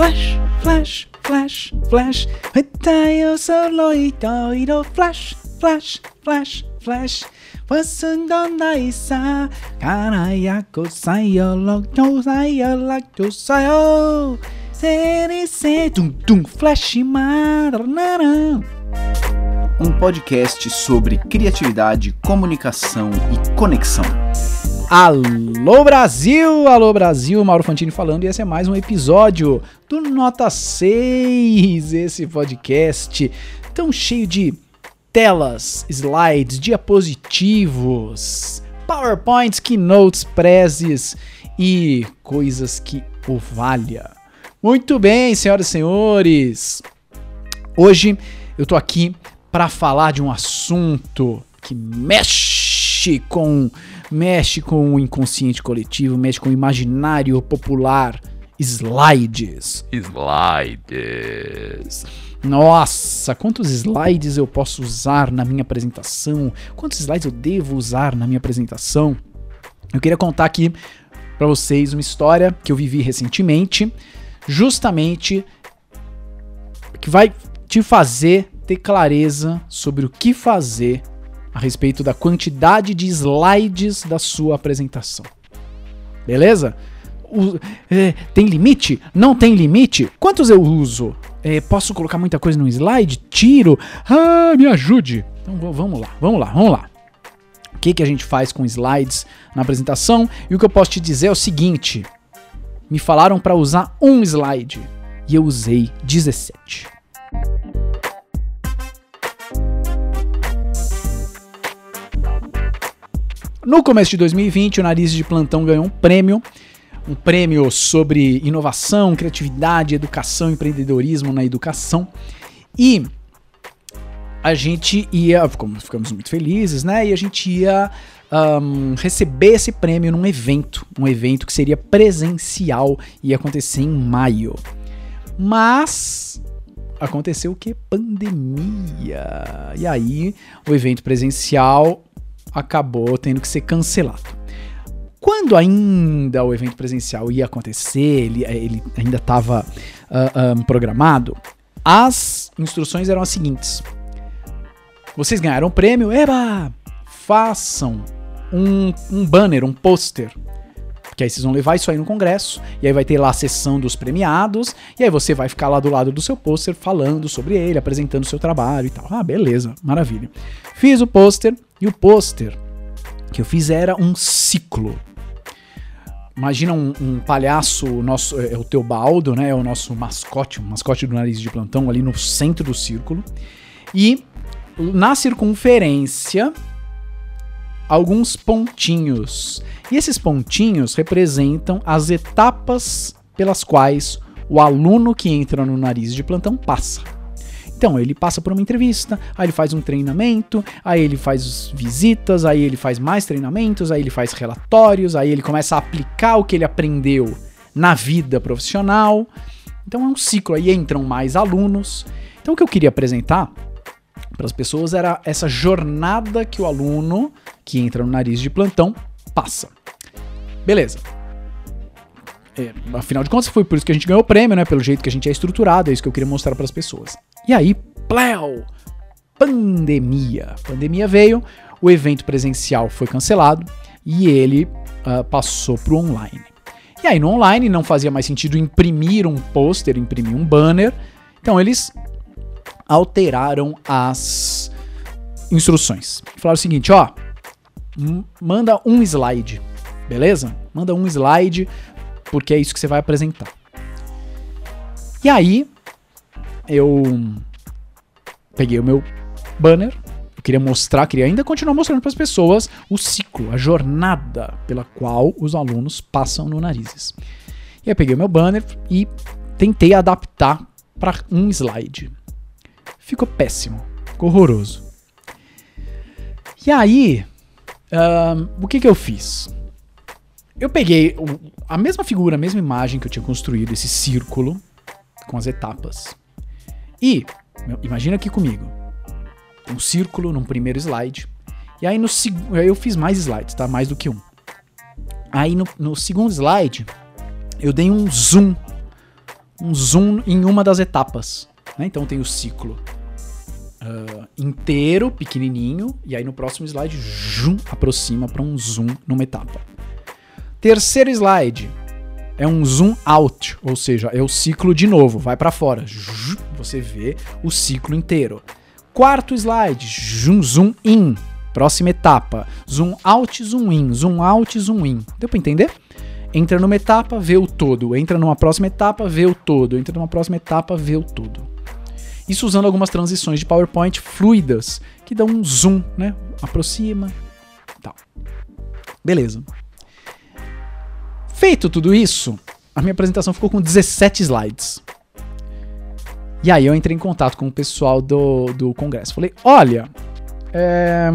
Flash, flash, flash, flash. Itayo solo itoiro flash, flash, flash, flash. Wasundonda isa karayako sayo lokyo sayo lakyo sayo. Serese tum tum flash maranara. Um podcast sobre criatividade, comunicação e conexão. Alô Brasil, alô Brasil, Mauro Fantini falando e esse é mais um episódio do Nota 6, esse podcast tão cheio de telas, slides, diapositivos, powerpoints, keynotes, prezes e coisas que o valha. Muito bem, senhoras e senhores, hoje eu tô aqui para falar de um assunto que mexe com mexe com o inconsciente coletivo, mexe com o imaginário popular. Slides. Slides. Nossa, quantos slides eu posso usar na minha apresentação? Quantos slides eu devo usar na minha apresentação? Eu queria contar aqui para vocês uma história que eu vivi recentemente, justamente que vai te fazer ter clareza sobre o que fazer a respeito da quantidade de slides da sua apresentação. Beleza? O, é, tem limite? Não tem limite? Quantos eu uso? É, posso colocar muita coisa no slide? Tiro? Ah, me ajude! Então vamos lá, vamos lá, vamos lá. O que, que a gente faz com slides na apresentação? E o que eu posso te dizer é o seguinte: me falaram para usar um slide e eu usei 17. No começo de 2020, o Nariz de Plantão ganhou um prêmio, um prêmio sobre inovação, criatividade, educação, empreendedorismo na educação. E a gente ia, ficamos muito felizes, né? E a gente ia um, receber esse prêmio num evento, um evento que seria presencial e ia acontecer em maio. Mas aconteceu o que? Pandemia. E aí, o evento presencial acabou tendo que ser cancelado. Quando ainda o evento presencial ia acontecer, ele, ele ainda estava uh, ah, um, programado, as instruções eram as seguintes: vocês ganharam o prêmio, eba! Façam um, um banner, um pôster que aí vocês vão levar isso aí no congresso, e aí vai ter lá a sessão dos premiados, e aí você vai ficar lá do lado do seu pôster falando sobre ele, apresentando o seu trabalho e tal. Ah, beleza, maravilha. Fiz o pôster, e o pôster que eu fiz era um ciclo. Imagina um, um, palhaço, nosso, é, é o Teobaldo, né? É o nosso mascote, o mascote do nariz de plantão ali no centro do círculo. E na circunferência alguns pontinhos. E esses pontinhos representam as etapas pelas quais o aluno que entra no nariz de plantão passa. Então, ele passa por uma entrevista, aí ele faz um treinamento, aí ele faz visitas, aí ele faz mais treinamentos, aí ele faz relatórios, aí ele começa a aplicar o que ele aprendeu na vida profissional. Então é um ciclo, aí entram mais alunos. Então o que eu queria apresentar para as pessoas era essa jornada que o aluno que entra no nariz de plantão passa. Beleza. É, afinal de contas, foi por isso que a gente ganhou o prêmio, né? Pelo jeito que a gente é estruturado, é isso que eu queria mostrar para as pessoas. E aí, pleu! Pandemia. Pandemia veio, o evento presencial foi cancelado e ele uh, passou para o online. E aí, no online, não fazia mais sentido imprimir um pôster, imprimir um banner. Então, eles alteraram as instruções. Falaram o seguinte: ó, manda um slide, beleza? Manda um slide, porque é isso que você vai apresentar. E aí, eu peguei o meu banner, eu queria mostrar, queria ainda continuar mostrando para as pessoas o ciclo, a jornada pela qual os alunos passam no narizes. E aí peguei o meu banner e tentei adaptar para um slide. Ficou péssimo, ficou horroroso. E aí, o que, que eu fiz? Eu peguei a mesma figura, a mesma imagem que eu tinha construído, esse círculo com as etapas. E, imagina aqui comigo, um círculo num primeiro slide. E aí no aí eu fiz mais slides, tá? Mais do que um. Aí no, no segundo slide, eu dei um zoom um zoom em uma das etapas. Né? Então tem o ciclo uh, inteiro, pequenininho, e aí no próximo slide, zoom, aproxima para um zoom numa etapa. Terceiro slide é um zoom out, ou seja, é o ciclo de novo, vai para fora. Você vê o ciclo inteiro. Quarto slide, zoom, zoom in, próxima etapa. Zoom out, zoom in, zoom out, zoom in. Deu para entender? Entra numa etapa, vê o todo. Entra numa próxima etapa, vê o todo. Entra numa próxima etapa, vê o todo. Isso usando algumas transições de PowerPoint fluidas, que dão um zoom, né? Aproxima, tal. Beleza. Feito tudo isso, a minha apresentação ficou com 17 slides. E aí eu entrei em contato com o pessoal do, do congresso. Falei, olha, é...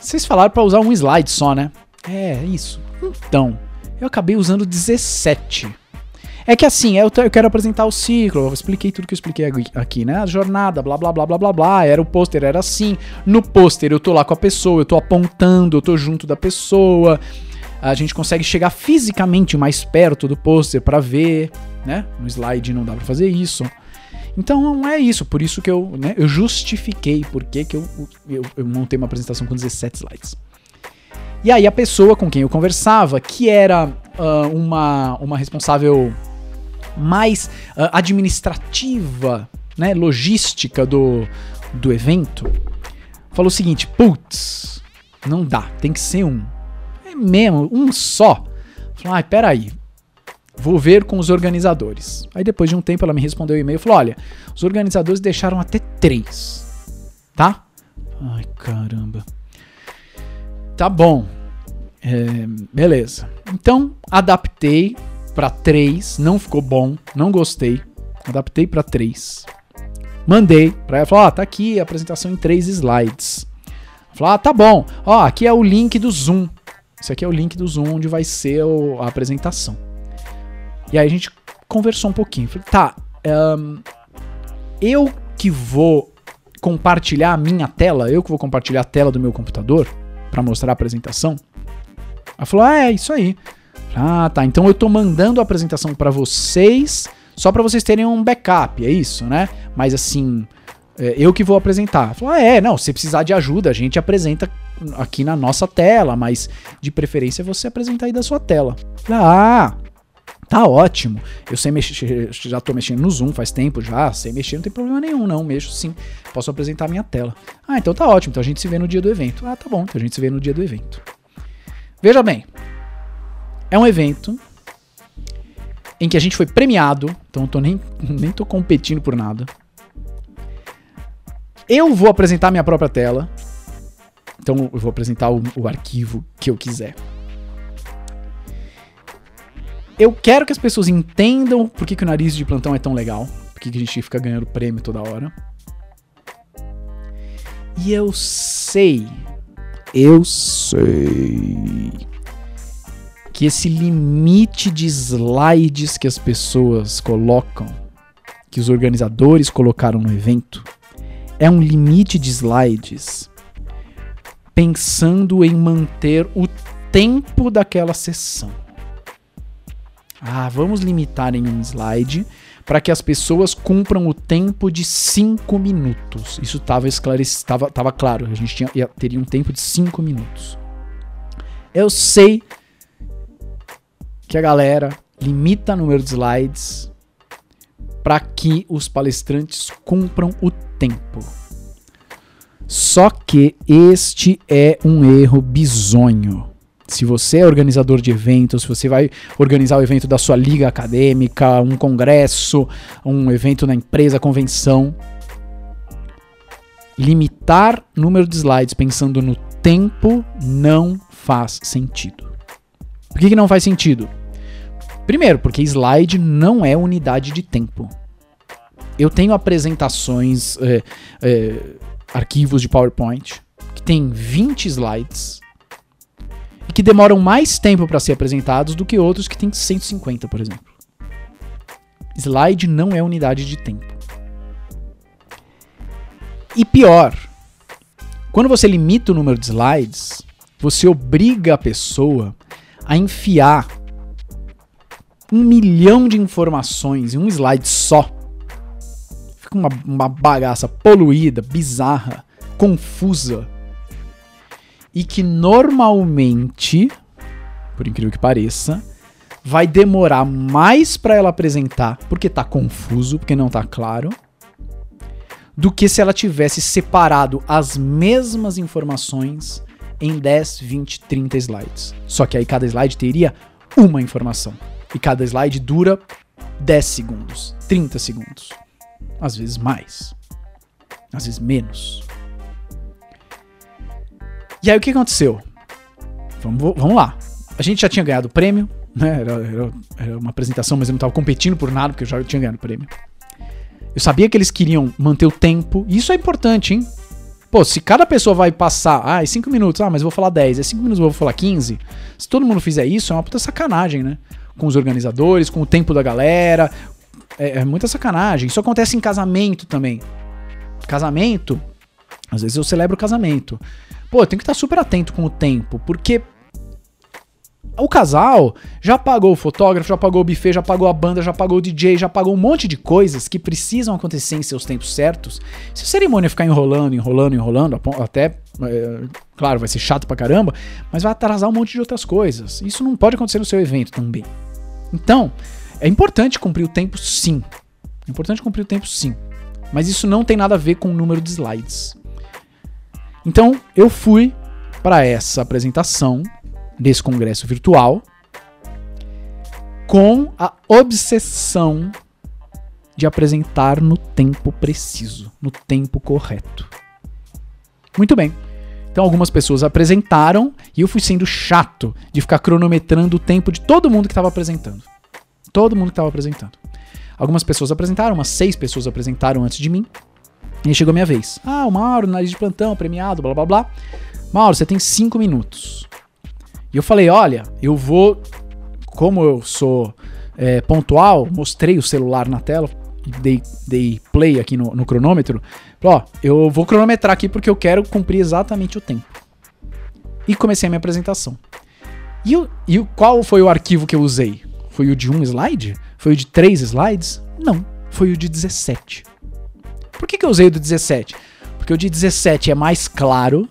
vocês falaram para usar um slide só, né? É, isso. Então, eu acabei usando 17. É que assim, eu, eu quero apresentar o ciclo, eu expliquei tudo que eu expliquei aqui, né? A jornada, blá blá blá blá blá blá, era o pôster, era assim. No pôster eu tô lá com a pessoa, eu tô apontando, eu tô junto da pessoa. A gente consegue chegar fisicamente mais perto do pôster para ver, né? No slide não dá para fazer isso. Então não é isso, por isso que eu, né, eu justifiquei por que eu, eu, eu montei uma apresentação com 17 slides. E aí a pessoa com quem eu conversava, que era uh, uma, uma responsável mais uh, administrativa, né, logística do, do evento, falou o seguinte: putz, não dá, tem que ser um. É mesmo, um só. Falei, ai, peraí, vou ver com os organizadores. Aí depois de um tempo ela me respondeu o e-mail e falou: olha, os organizadores deixaram até três, tá? Ai, caramba. Tá bom. É, beleza. Então, adaptei para 3, não ficou bom, não gostei. Adaptei para 3. Mandei para ela, falou: "Ó, ah, tá aqui a apresentação em 3 slides". Falou: "Ah, tá bom. Ó, aqui é o link do Zoom. Esse aqui é o link do Zoom onde vai ser a apresentação". E aí a gente conversou um pouquinho. Falei: "Tá, um, eu que vou compartilhar a minha tela, eu que vou compartilhar a tela do meu computador para mostrar a apresentação". Ela falou: "Ah, é isso aí". Ah, tá. Então eu tô mandando a apresentação para vocês só para vocês terem um backup, é isso, né? Mas assim, é, eu que vou apresentar. Falou, ah, é, não, se precisar de ajuda, a gente apresenta aqui na nossa tela, mas de preferência você apresentar aí da sua tela. Ah, tá ótimo. Eu sei mexer, já tô mexendo no Zoom faz tempo já, sei mexer, não tem problema nenhum, não, mexo sim. Posso apresentar a minha tela. Ah, então tá ótimo, então a gente se vê no dia do evento. Ah, tá bom, então a gente se vê no dia do evento. Veja bem, é um evento em que a gente foi premiado, então eu tô nem, nem tô competindo por nada. Eu vou apresentar minha própria tela. Então eu vou apresentar o, o arquivo que eu quiser. Eu quero que as pessoas entendam por que, que o nariz de plantão é tão legal. Por que, que a gente fica ganhando prêmio toda hora. E eu sei. Eu sei que esse limite de slides que as pessoas colocam, que os organizadores colocaram no evento, é um limite de slides pensando em manter o tempo daquela sessão. Ah, vamos limitar em um slide para que as pessoas cumpram o tempo de 5 minutos. Isso estava esclarecido, estava claro, a gente tinha, teria um tempo de 5 minutos. Eu sei que a galera limita o número de slides para que os palestrantes cumpram o tempo. Só que este é um erro bizonho. Se você é organizador de eventos, se você vai organizar o evento da sua liga acadêmica, um congresso, um evento na empresa, convenção, limitar número de slides pensando no tempo não faz sentido. Por que, que não faz sentido? Primeiro, porque slide não é unidade de tempo. Eu tenho apresentações, é, é, arquivos de PowerPoint que tem 20 slides e que demoram mais tempo para ser apresentados do que outros que tem 150, por exemplo. Slide não é unidade de tempo. E pior, quando você limita o número de slides, você obriga a pessoa a enfiar um milhão de informações em um slide só. Fica uma, uma bagaça poluída, bizarra, confusa. E que normalmente, por incrível que pareça, vai demorar mais para ela apresentar, porque tá confuso, porque não tá claro, do que se ela tivesse separado as mesmas informações em 10, 20, 30 slides. Só que aí cada slide teria uma informação. E cada slide dura 10 segundos, 30 segundos. Às vezes mais. Às vezes menos. E aí o que aconteceu? Vamos, vamos lá. A gente já tinha ganhado o prêmio, né? Era, era, era uma apresentação, mas eu não estava competindo por nada, porque eu já tinha ganhado o prêmio. Eu sabia que eles queriam manter o tempo, e isso é importante, hein? Pô, se cada pessoa vai passar, ah, é 5 minutos, ah, mas vou falar 10, é 5 minutos, vou falar 15. Se todo mundo fizer isso, é uma puta sacanagem, né? Com os organizadores, com o tempo da galera. É, é muita sacanagem. Isso acontece em casamento também. Casamento, às vezes eu celebro o casamento. Pô, eu tenho que estar super atento com o tempo, porque o casal já pagou o fotógrafo, já pagou o buffet, já pagou a banda, já pagou o DJ, já pagou um monte de coisas que precisam acontecer em seus tempos certos. Se a cerimônia ficar enrolando, enrolando, enrolando, até, é, claro, vai ser chato pra caramba, mas vai atrasar um monte de outras coisas. Isso não pode acontecer no seu evento também. Então, é importante cumprir o tempo, sim. É importante cumprir o tempo, sim. Mas isso não tem nada a ver com o número de slides. Então, eu fui para essa apresentação desse congresso virtual com a obsessão de apresentar no tempo preciso, no tempo correto. Muito bem. Então algumas pessoas apresentaram e eu fui sendo chato de ficar cronometrando o tempo de todo mundo que estava apresentando. Todo mundo que estava apresentando. Algumas pessoas apresentaram, umas seis pessoas apresentaram antes de mim. E chegou a minha vez. Ah, o Mauro, nariz de plantão, premiado, blá blá blá. Mauro, você tem cinco minutos. E eu falei: olha, eu vou. Como eu sou é, pontual, mostrei o celular na tela, dei, dei play aqui no, no cronômetro. Falei, ó, eu vou cronometrar aqui porque eu quero cumprir exatamente o tempo. E comecei a minha apresentação. E, o, e qual foi o arquivo que eu usei? Foi o de um slide? Foi o de três slides? Não, foi o de 17. Por que, que eu usei o do 17? Porque o de 17 é mais claro,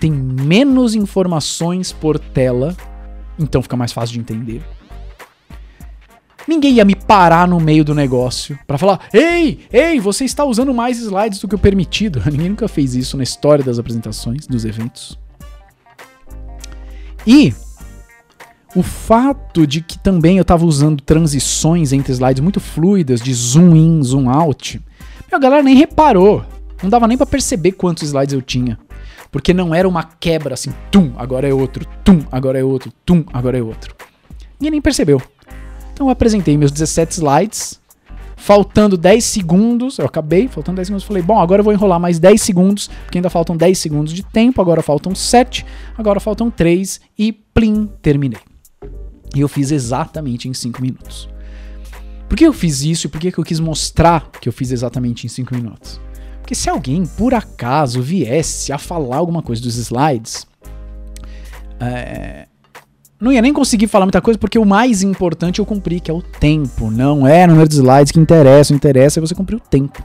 tem menos informações por tela, então fica mais fácil de entender. Ninguém ia me parar no meio do negócio para falar: "Ei, ei, você está usando mais slides do que o permitido". Ninguém nunca fez isso na história das apresentações, dos eventos. E o fato de que também eu estava usando transições entre slides muito fluidas, de zoom in, zoom out, a galera nem reparou. Não dava nem para perceber quantos slides eu tinha. Porque não era uma quebra assim, tum, agora é outro, tum, agora é outro, tum, agora é outro. Ninguém nem percebeu. Então eu apresentei meus 17 slides, faltando 10 segundos, eu acabei, faltando 10 segundos, falei, bom, agora eu vou enrolar mais 10 segundos, porque ainda faltam 10 segundos de tempo, agora faltam 7, agora faltam 3 e plim, terminei. E eu fiz exatamente em 5 minutos. Por que eu fiz isso e por que eu quis mostrar que eu fiz exatamente em 5 minutos? Porque se alguém, por acaso, viesse a falar alguma coisa dos slides, é, não ia nem conseguir falar muita coisa, porque o mais importante eu cumpri, que é o tempo. Não é número de slides que interessa, o interessa é você cumprir o tempo.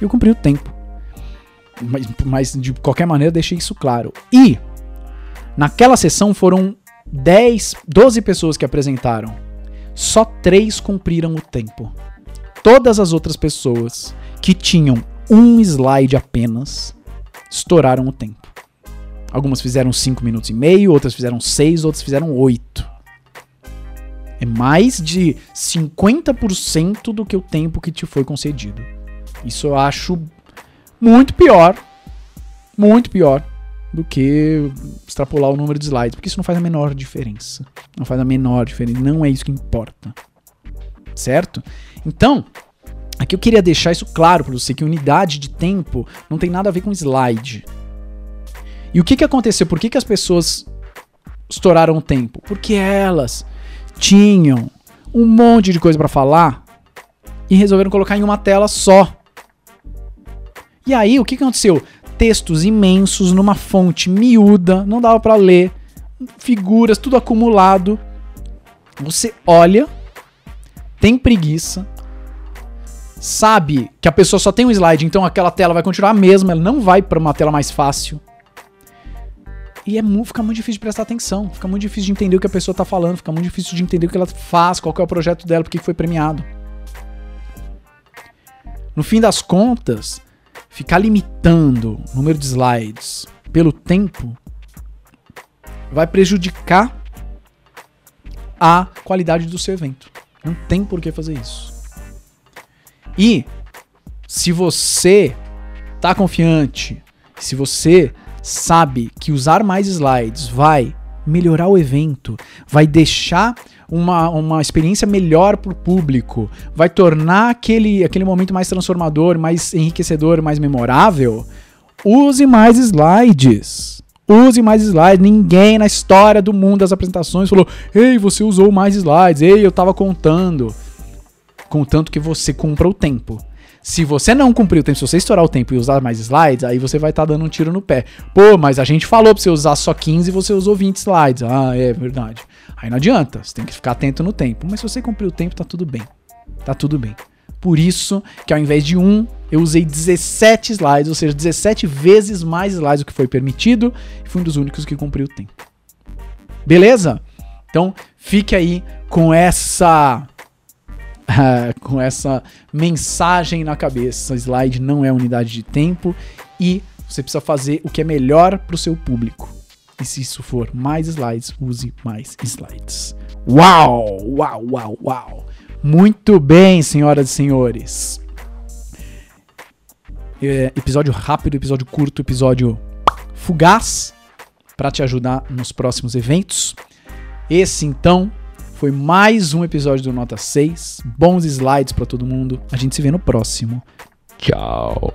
E eu cumpri o tempo. Mas, mas de qualquer maneira, deixei isso claro. E naquela sessão foram 10, 12 pessoas que apresentaram. Só três cumpriram o tempo. Todas as outras pessoas que tinham um slide apenas, estouraram o tempo. Algumas fizeram 5 minutos e meio, outras fizeram 6, outras fizeram 8. É mais de 50% do que o tempo que te foi concedido. Isso eu acho muito pior, muito pior do que extrapolar o número de slides, porque isso não faz a menor diferença. Não faz a menor diferença, não é isso que importa. Certo? Então, Aqui eu queria deixar isso claro para você que unidade de tempo não tem nada a ver com slide. E o que, que aconteceu? Por que, que as pessoas estouraram o tempo? Porque elas tinham um monte de coisa para falar e resolveram colocar em uma tela só. E aí, o que, que aconteceu? Textos imensos numa fonte miúda, não dava para ler, figuras, tudo acumulado. Você olha tem preguiça, sabe que a pessoa só tem um slide, então aquela tela vai continuar a mesma, ela não vai para uma tela mais fácil. E é, fica muito difícil de prestar atenção, fica muito difícil de entender o que a pessoa tá falando, fica muito difícil de entender o que ela faz, qual é o projeto dela, porque foi premiado. No fim das contas, ficar limitando o número de slides pelo tempo vai prejudicar a qualidade do seu evento. Não tem por que fazer isso. E se você tá confiante, se você sabe que usar mais slides vai melhorar o evento, vai deixar uma, uma experiência melhor para o público, vai tornar aquele, aquele momento mais transformador, mais enriquecedor, mais memorável, use mais slides. Use mais slides. Ninguém na história do mundo das apresentações falou: Ei, você usou mais slides. Ei, eu estava contando contanto que você cumpra o tempo. Se você não cumprir o tempo, se você estourar o tempo e usar mais slides, aí você vai estar tá dando um tiro no pé. Pô, mas a gente falou pra você usar só 15 e você usou 20 slides. Ah, é verdade. Aí não adianta, você tem que ficar atento no tempo. Mas se você cumprir o tempo, tá tudo bem. Tá tudo bem. Por isso que ao invés de um, eu usei 17 slides, ou seja, 17 vezes mais slides do que foi permitido, e fui um dos únicos que cumpriu o tempo. Beleza? Então, fique aí com essa com essa mensagem na cabeça. Slide não é unidade de tempo e você precisa fazer o que é melhor para o seu público. E se isso for mais slides, use mais slides. Uau! Uau, uau, uau! Muito bem, senhoras e senhores. É, episódio rápido, episódio curto, episódio fugaz para te ajudar nos próximos eventos. Esse então foi mais um episódio do Nota 6. Bons slides para todo mundo. A gente se vê no próximo. Tchau.